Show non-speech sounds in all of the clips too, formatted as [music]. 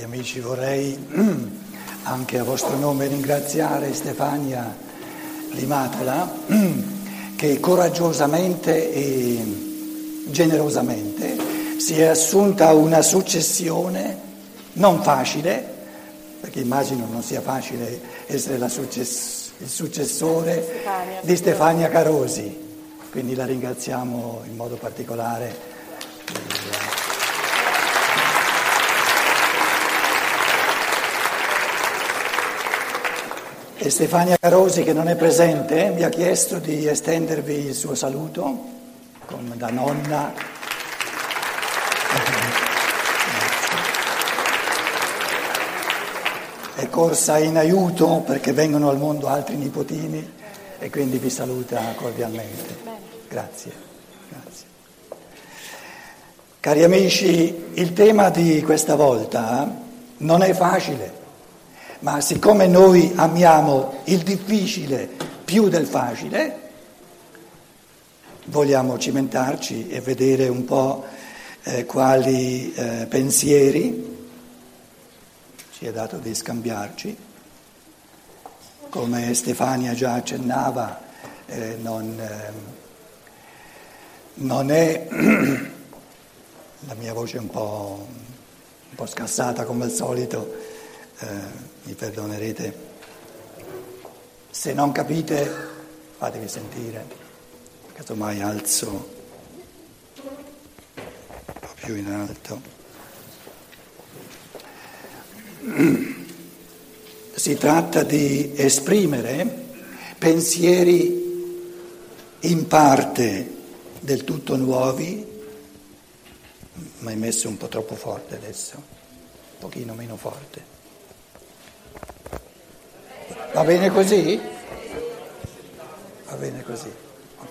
Cari amici, vorrei [clears throat] anche a vostro nome ringraziare Stefania Limatola [clears throat] che coraggiosamente e generosamente si è assunta una successione non facile, perché immagino non sia facile essere success- il successore Stefania, di Stefania Carosi, quindi la ringraziamo in modo particolare. E Stefania Carosi, che non è presente, mi ha chiesto di estendervi il suo saluto con, da nonna. È corsa in aiuto perché vengono al mondo altri nipotini e quindi vi saluta cordialmente. Grazie. Grazie. Cari amici, il tema di questa volta non è facile ma siccome noi amiamo il difficile più del facile, vogliamo cimentarci e vedere un po' eh, quali eh, pensieri ci è dato di scambiarci. Come Stefania già accennava, eh, non, ehm, non, è [clears throat] la mia voce è un po', un po' scassata come al solito. Eh, mi perdonerete. Se non capite, fatevi sentire, casomai alzo un po' più in alto. Si tratta di esprimere pensieri in parte del tutto nuovi, ma è messo un po' troppo forte adesso, un pochino meno forte. Va bene così? Va bene così. Okay.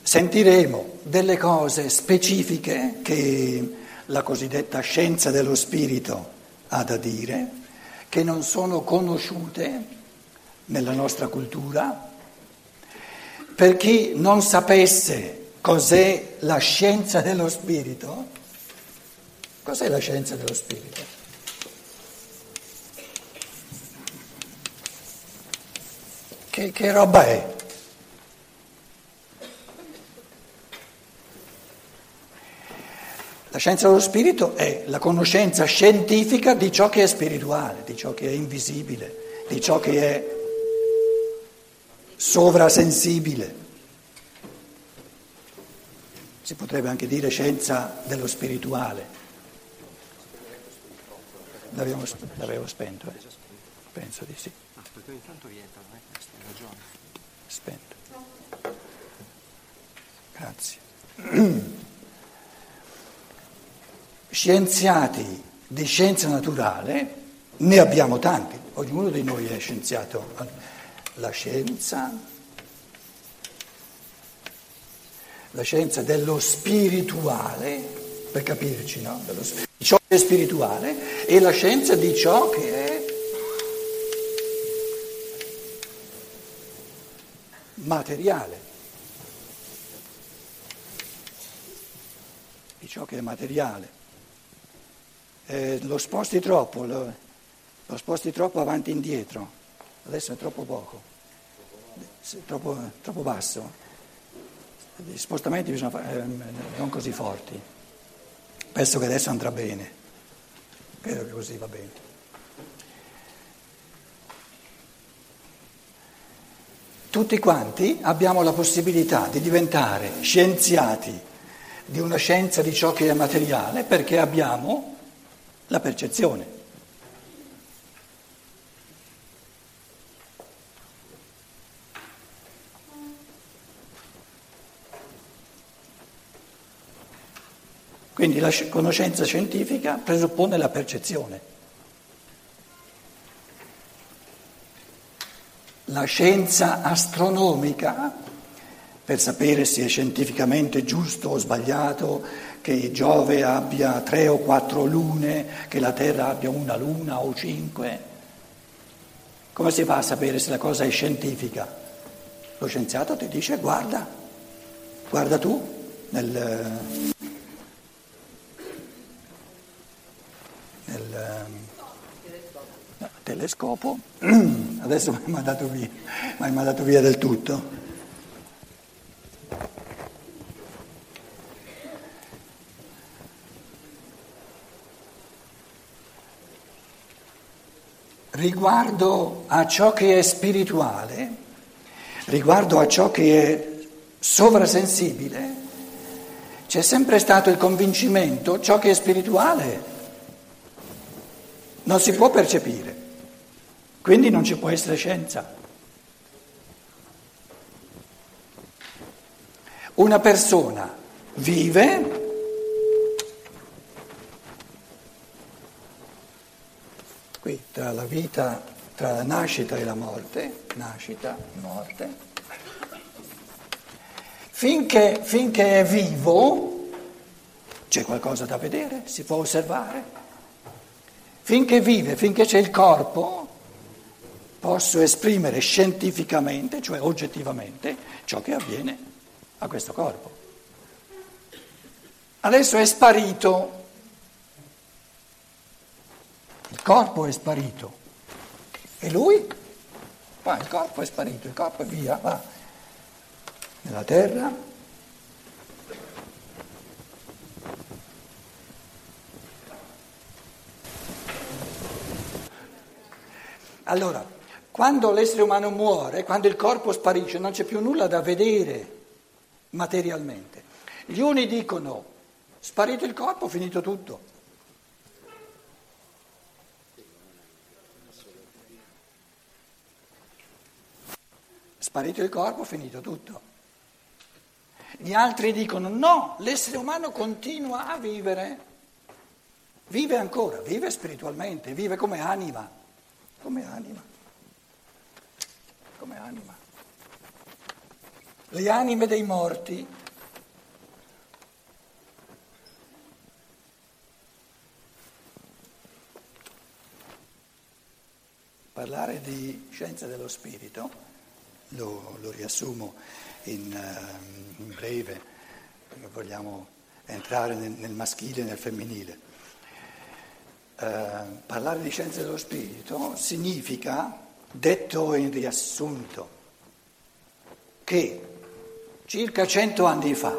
Sentiremo delle cose specifiche che la cosiddetta scienza dello spirito ha da dire, che non sono conosciute nella nostra cultura. Per chi non sapesse cos'è la scienza dello spirito, cos'è la scienza dello spirito? Che, che roba è? La scienza dello spirito è la conoscenza scientifica di ciò che è spirituale, di ciò che è invisibile, di ciò che è sovrasensibile. Si potrebbe anche dire scienza dello spirituale. L'avevo, spento, eh? penso di sì. Perché intanto rientrano, eh? hai ragione. Spento. Grazie. [clears throat] Scienziati di scienza naturale ne abbiamo tanti, ognuno di noi è scienziato. La scienza, la scienza dello spirituale, per capirci, no? Dello, ciò che è spirituale, e la scienza di ciò che è materiale, di ciò che è materiale. Eh, lo sposti troppo, lo, lo, sposti troppo avanti e indietro, adesso è troppo poco, troppo, troppo basso. Gli spostamenti bisogna fare, eh, non così forti. Penso che adesso andrà bene, credo che così va bene. Tutti quanti abbiamo la possibilità di diventare scienziati di una scienza di ciò che è materiale perché abbiamo la percezione. Quindi la conoscenza scientifica presuppone la percezione. la scienza astronomica, per sapere se è scientificamente giusto o sbagliato che Giove abbia tre o quattro lune, che la Terra abbia una luna o cinque. Come si fa a sapere se la cosa è scientifica? Lo scienziato ti dice guarda, guarda tu nel, nel ehm, telescopo, [clears throat] adesso mi hai mandato via, mi hai mandato via del tutto. Riguardo a ciò che è spirituale, riguardo a ciò che è sovrasensibile, c'è sempre stato il convincimento, ciò che è spirituale non si può percepire, quindi non ci può essere scienza. Una persona vive qui tra la vita, tra la nascita e la morte, nascita, morte, finché, finché è vivo c'è qualcosa da vedere, si può osservare. Finché vive, finché c'è il corpo, posso esprimere scientificamente, cioè oggettivamente, ciò che avviene a questo corpo. Adesso è sparito il corpo è sparito. E lui? Va, il corpo è sparito, il corpo è via, va. Nella terra. Allora, quando l'essere umano muore, quando il corpo sparisce, non c'è più nulla da vedere materialmente. Gli uni dicono, sparito il corpo, finito tutto. Sparito il corpo, finito tutto. Gli altri dicono no, l'essere umano continua a vivere, vive ancora, vive spiritualmente, vive come anima, come anima, come anima. Le anime dei morti parlare di scienza dello spirito lo, lo riassumo in, uh, in, breve, perché vogliamo entrare nel, nel maschile e nel femminile. Uh, parlare di scienze dello spirito significa, detto in riassunto, che circa cento anni fa,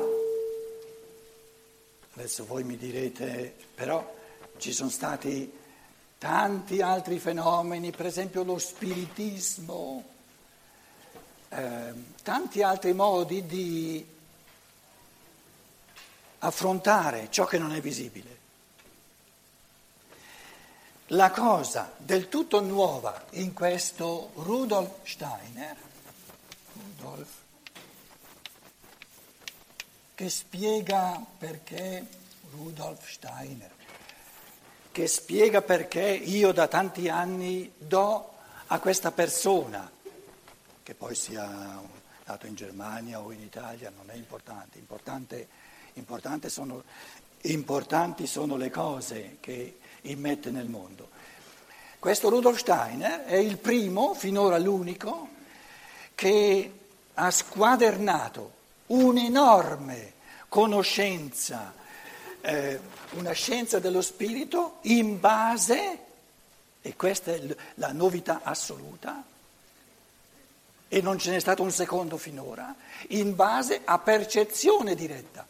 adesso voi mi direte, però ci sono stati tanti altri fenomeni, per esempio lo spiritismo, eh, tanti altri modi di affrontare ciò che non è visibile. La cosa del tutto nuova in questo Rudolf Steiner, Rudolf, che spiega perché Rudolf Steiner, che spiega perché io da tanti anni do a questa persona che poi sia nato in Germania o in Italia non è importante, importante, importante sono, importanti sono le cose che immette nel mondo. Questo Rudolf Steiner è il primo, finora l'unico, che ha squadernato un'enorme conoscenza, eh, una scienza dello spirito in base, e questa è la novità assoluta, e non ce n'è stato un secondo finora, in base a percezione diretta.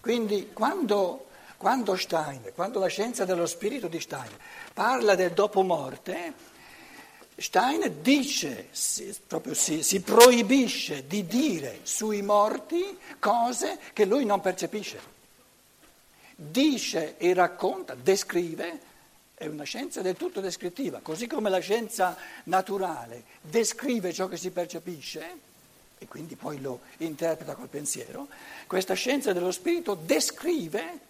Quindi quando, quando Steiner, quando la scienza dello spirito di Steiner parla del dopo morte, Steiner dice, si, proprio si, si proibisce di dire sui morti cose che lui non percepisce. Dice e racconta, descrive è una scienza del tutto descrittiva, così come la scienza naturale descrive ciò che si percepisce e quindi poi lo interpreta col pensiero, questa scienza dello spirito descrive,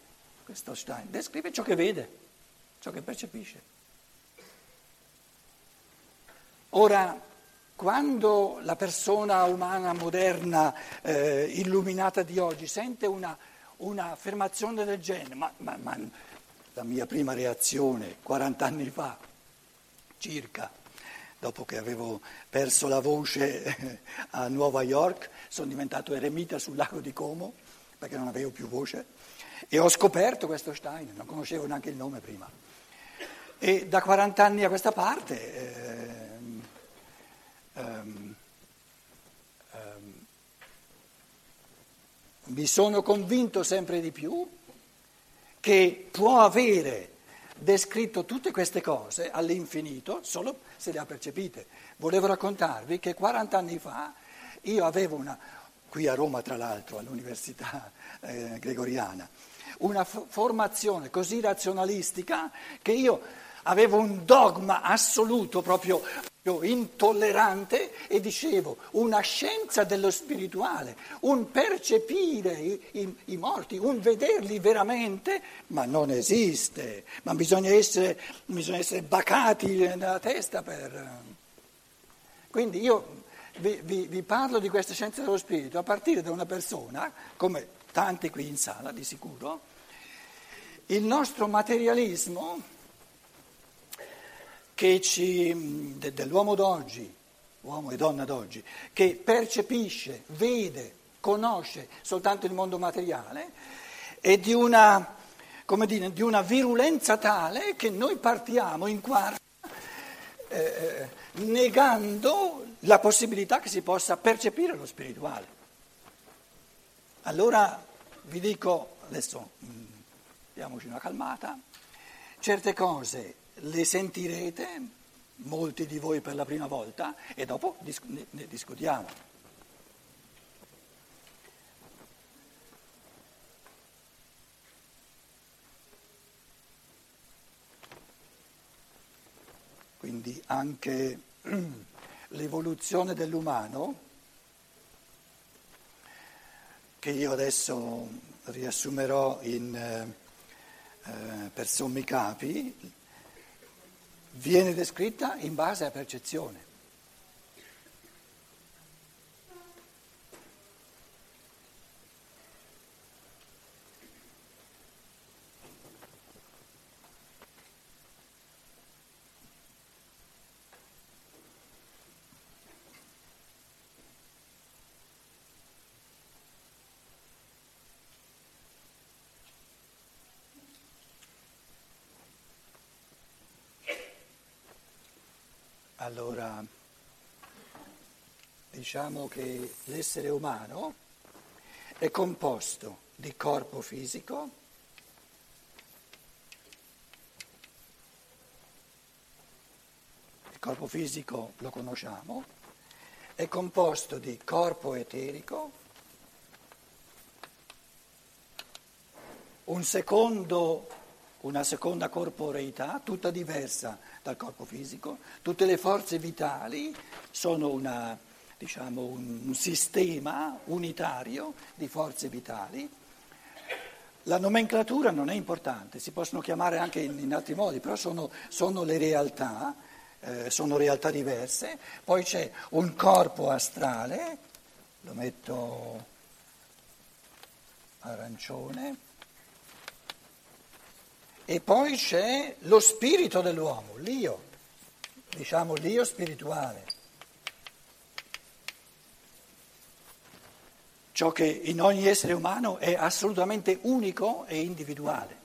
questo Stein, descrive ciò che vede, ciò che percepisce. Ora, quando la persona umana moderna, eh, illuminata di oggi, sente una, una affermazione del genere, ma, ma, ma la mia prima reazione 40 anni fa, circa, dopo che avevo perso la voce a Nuova York, sono diventato eremita sul lago di Como perché non avevo più voce e ho scoperto questo Stein, non conoscevo neanche il nome prima. E da 40 anni a questa parte ehm, ehm, ehm, mi sono convinto sempre di più che può avere descritto tutte queste cose all'infinito solo se le ha percepite. Volevo raccontarvi che 40 anni fa io avevo una, qui a Roma tra l'altro, all'Università eh, Gregoriana, una formazione così razionalistica che io avevo un dogma assoluto, proprio, proprio intollerante, e dicevo una scienza dello spirituale, un percepire i, i, i, morti, un vederli veramente, ma non esiste, ma bisogna essere, bisogna essere bacati nella testa per... Quindi io vi, vi, vi parlo di questa scienza dello spirito a partire da una persona, come tanti qui in sala di sicuro, il nostro materialismo ci, dell'uomo d'oggi, uomo e donna d'oggi, che percepisce, vede, conosce soltanto il mondo materiale, è di una, dire, di una virulenza tale che noi partiamo in quarta eh, negando la possibilità che si possa percepire lo spirituale. Allora vi dico, adesso mm, diamoci una calmata, certe cose le sentirete, molti di voi per la prima volta, e dopo ne, ne discutiamo. Quindi anche [clears throat] l'evoluzione dell'umano, che io adesso riassumerò in, eh, per sommi capi, viene descritta in base a percezione. Allora, diciamo che l'essere umano è composto di corpo fisico, il corpo fisico lo conosciamo, è composto di corpo eterico, un secondo, una seconda corporeità, tutta diversa dal corpo fisico, tutte le forze vitali sono una, diciamo, un, sistema unitario di forze vitali. La nomenclatura non è importante, si possono chiamare anche in, in altri modi, però sono, sono le realtà, eh, sono realtà diverse. Poi c'è un corpo astrale, lo metto arancione, e poi c'è lo spirito dell'uomo, l'io, diciamo l'io spirituale. Ciò che in ogni essere umano è assolutamente unico e individuale.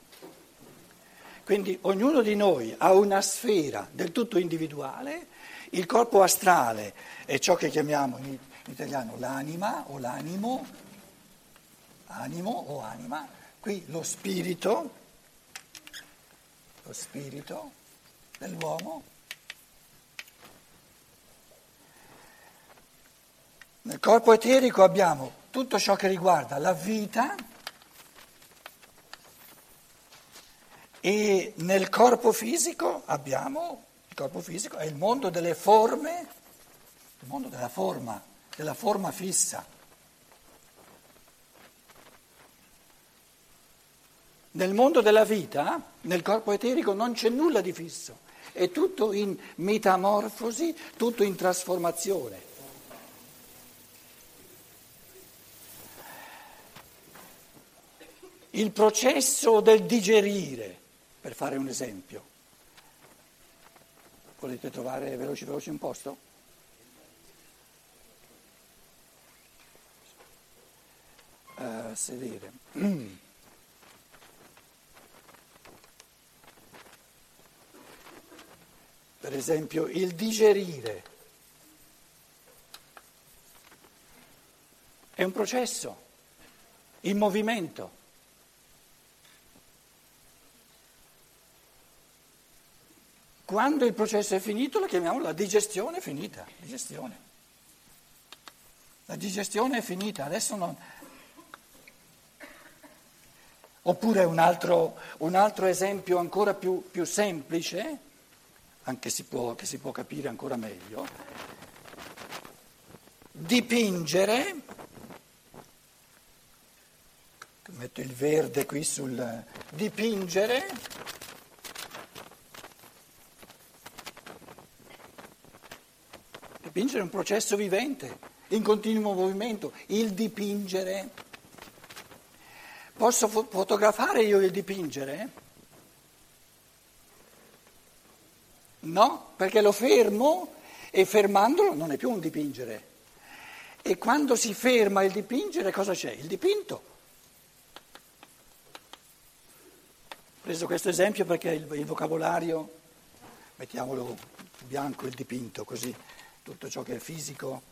Quindi ognuno di noi ha una sfera del tutto individuale, il corpo astrale è ciò che chiamiamo in italiano l'anima o l'animo, animo o anima, qui lo spirito lo spirito dell'uomo. Nel corpo eterico abbiamo tutto ciò che riguarda la vita e nel corpo fisico abbiamo, il corpo fisico è il mondo delle forme, il mondo della forma, della forma fissa. Nel mondo della vita, nel corpo eterico, non c'è nulla di fisso, è tutto in metamorfosi, tutto in trasformazione. Il processo del digerire, per fare un esempio. Volete trovare veloci veloci un posto? Uh, sedere. Esempio il digerire è un processo in movimento. Quando il processo è finito lo chiamiamo la digestione finita, digestione. La digestione è finita, adesso non... Oppure un altro, un altro esempio ancora più, più semplice, anche si può, che si può capire ancora meglio, dipingere, metto il verde qui sul dipingere, dipingere è un processo vivente in continuo movimento, il dipingere. Posso fo- fotografare io il dipingere? No, perché lo fermo e fermandolo non è più un dipingere. E quando si ferma il dipingere cosa c'è? Il dipinto. Ho preso questo esempio perché il, il vocabolario, mettiamolo bianco il dipinto, così tutto ciò che è fisico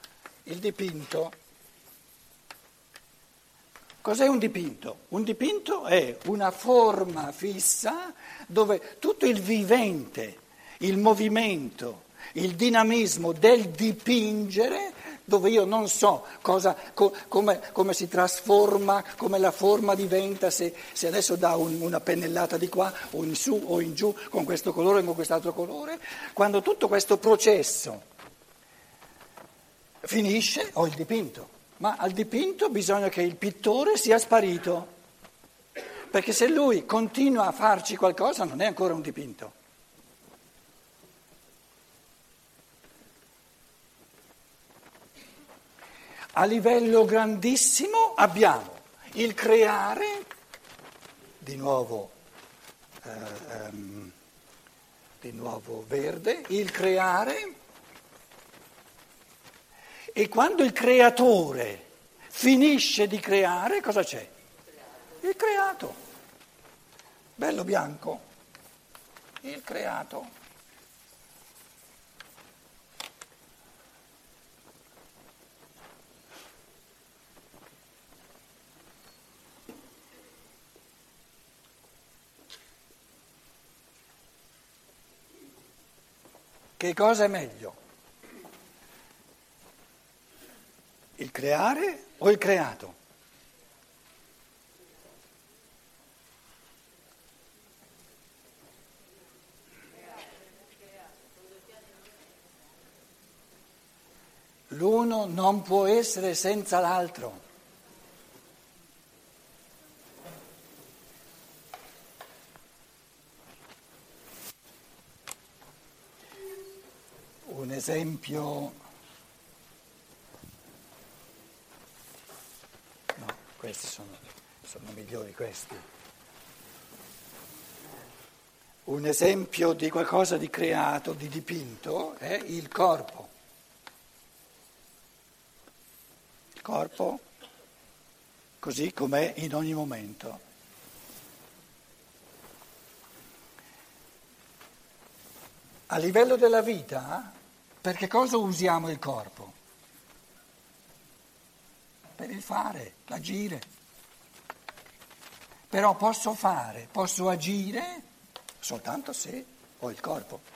il dipinto. Cos'è un dipinto? Un dipinto è una forma fissa dove tutto il vivente, il movimento, il dinamismo del dipingere, dove io non so cosa, co, come, come, si trasforma, come la forma diventa, se, se adesso dà un, una pennellata di qua o in su o in giù con questo colore o con quest'altro colore, quando tutto questo processo finisce, ho il dipinto, ma al dipinto bisogna che il pittore sia sparito, perché se lui continua a farci qualcosa non è ancora un dipinto. A livello grandissimo abbiamo il creare, di nuovo, eh, um, di nuovo verde, il creare e quando il creatore finisce di creare, cosa c'è? Il creato. Bello bianco. Il creato. Che cosa è meglio? Il creare o il creato? L'uno non può essere senza l'altro. Esempio questi sono, sono migliori questi. Un esempio di qualcosa di creato, di dipinto, è il corpo. Il corpo così com'è in ogni momento. A livello della vita, per che cosa usiamo il corpo? per il fare, l'agire. Però posso fare, posso agire soltanto se ho il corpo.